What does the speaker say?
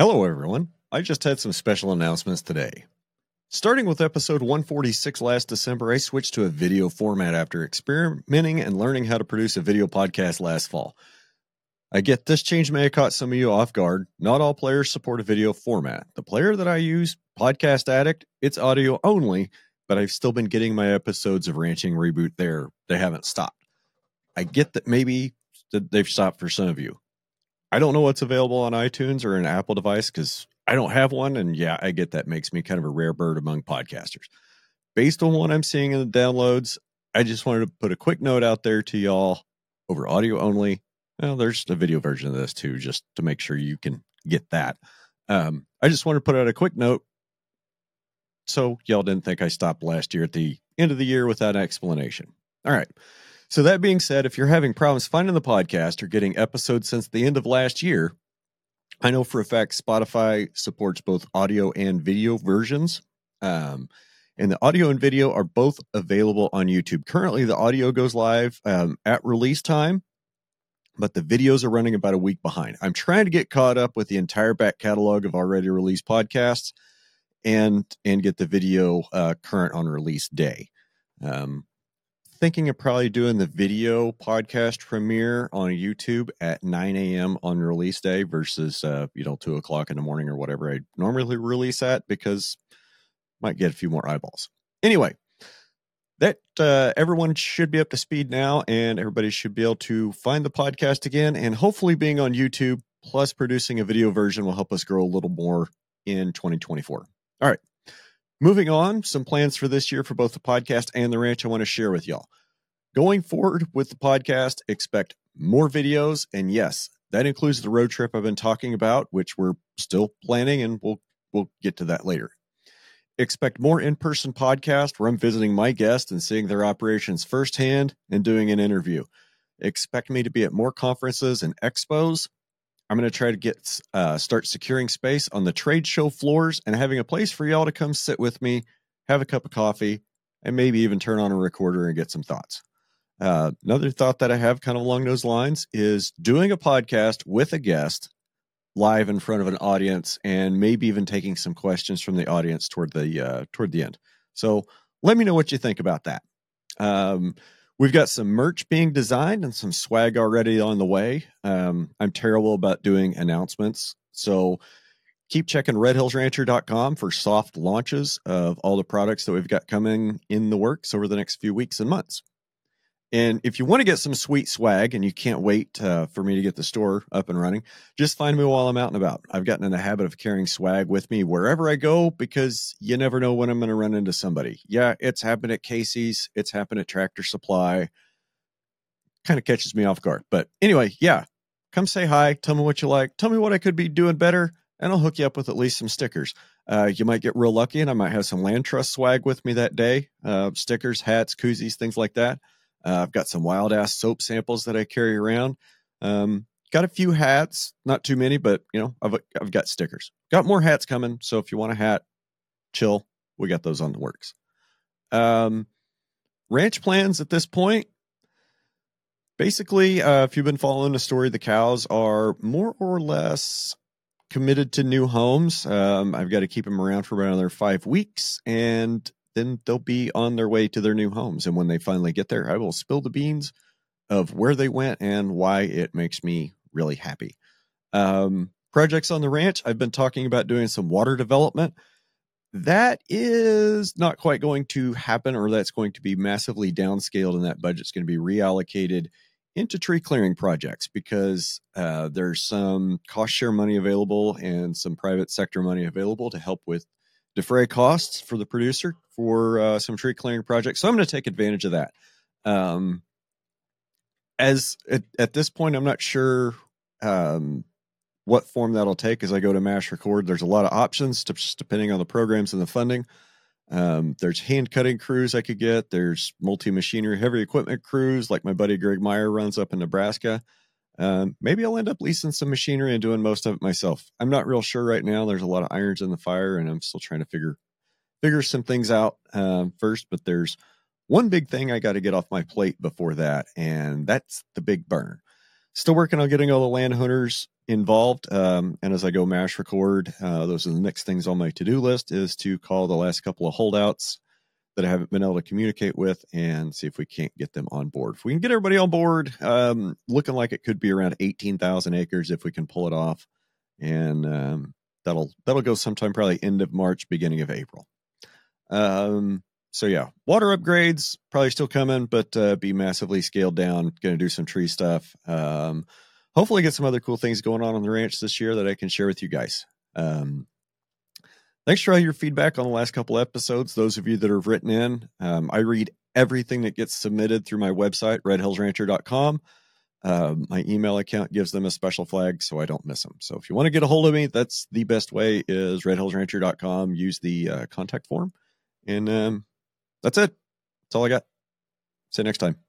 Hello, everyone. I just had some special announcements today. Starting with episode 146 last December, I switched to a video format after experimenting and learning how to produce a video podcast last fall. I get this change may have caught some of you off guard. Not all players support a video format. The player that I use, Podcast Addict, it's audio only, but I've still been getting my episodes of Ranching Reboot there. They haven't stopped. I get that maybe they've stopped for some of you. I don't know what's available on iTunes or an Apple device because I don't have one. And yeah, I get that makes me kind of a rare bird among podcasters. Based on what I'm seeing in the downloads, I just wanted to put a quick note out there to y'all over audio only. Well, there's a video version of this too, just to make sure you can get that. Um, I just wanted to put out a quick note so y'all didn't think I stopped last year at the end of the year without an explanation. All right. So, that being said, if you're having problems finding the podcast or getting episodes since the end of last year, I know for a fact Spotify supports both audio and video versions. Um, and the audio and video are both available on YouTube. Currently, the audio goes live um, at release time, but the videos are running about a week behind. I'm trying to get caught up with the entire back catalog of already released podcasts and and get the video uh, current on release day. Um, thinking of probably doing the video podcast premiere on YouTube at 9 a.m. on release day versus, uh, you know, two o'clock in the morning or whatever I normally release at because might get a few more eyeballs. Anyway, that uh, everyone should be up to speed now and everybody should be able to find the podcast again and hopefully being on YouTube plus producing a video version will help us grow a little more in 2024. All right. Moving on, some plans for this year for both the podcast and the ranch I want to share with y'all. Going forward with the podcast, expect more videos. And yes, that includes the road trip I've been talking about, which we're still planning and we'll we'll get to that later. Expect more in-person podcast where I'm visiting my guests and seeing their operations firsthand and doing an interview. Expect me to be at more conferences and expos I'm going to try to get uh, start securing space on the trade show floors and having a place for y'all to come sit with me, have a cup of coffee, and maybe even turn on a recorder and get some thoughts. Uh, another thought that I have kind of along those lines is doing a podcast with a guest live in front of an audience and maybe even taking some questions from the audience toward the uh, toward the end. So let me know what you think about that. Um, We've got some merch being designed and some swag already on the way. Um, I'm terrible about doing announcements. So keep checking redhillsrancher.com for soft launches of all the products that we've got coming in the works over the next few weeks and months. And if you want to get some sweet swag and you can't wait uh, for me to get the store up and running, just find me while I'm out and about. I've gotten in the habit of carrying swag with me wherever I go because you never know when I'm going to run into somebody. Yeah, it's happened at Casey's, it's happened at Tractor Supply. Kind of catches me off guard. But anyway, yeah, come say hi. Tell me what you like. Tell me what I could be doing better, and I'll hook you up with at least some stickers. Uh, you might get real lucky, and I might have some land trust swag with me that day uh, stickers, hats, koozies, things like that. Uh, I've got some wild ass soap samples that I carry around. Um, got a few hats, not too many, but you know, I've I've got stickers. Got more hats coming, so if you want a hat, chill. We got those on the works. Um, ranch plans at this point. Basically, uh, if you've been following the story, the cows are more or less committed to new homes. Um, I've got to keep them around for another five weeks, and then they'll be on their way to their new homes. And when they finally get there, I will spill the beans of where they went and why it makes me really happy. Um, projects on the ranch, I've been talking about doing some water development. That is not quite going to happen, or that's going to be massively downscaled, and that budget's going to be reallocated into tree clearing projects because uh, there's some cost share money available and some private sector money available to help with defray costs for the producer for uh, some tree clearing projects. So I'm going to take advantage of that. Um, as at, at, this point, I'm not sure um, what form that'll take as I go to mash record. There's a lot of options to, depending on the programs and the funding. Um, there's hand cutting crews I could get. There's multi machinery, heavy equipment crews like my buddy Greg Meyer runs up in Nebraska. Um, maybe I'll end up leasing some machinery and doing most of it myself. I'm not real sure right now. There's a lot of irons in the fire, and I'm still trying to figure figure some things out um, first. But there's one big thing I got to get off my plate before that, and that's the big burn. Still working on getting all the land landowners involved. Um, and as I go mash record, uh, those are the next things on my to do list is to call the last couple of holdouts that I haven't been able to communicate with and see if we can't get them on board. If we can get everybody on board, um, looking like it could be around 18,000 acres if we can pull it off. And um, that'll that'll go sometime probably end of March, beginning of April. Um, so yeah, water upgrades probably still coming, but uh, be massively scaled down. Going to do some tree stuff. Um, hopefully, get some other cool things going on on the ranch this year that I can share with you guys. Um, thanks for all your feedback on the last couple episodes. Those of you that have written in, um, I read everything that gets submitted through my website, redhillsrancher.com. Um, my email account gives them a special flag so I don't miss them. So if you want to get a hold of me, that's the best way is redhillsrancher.com. Use the uh, contact form. And um, that's it. That's all I got. See you next time.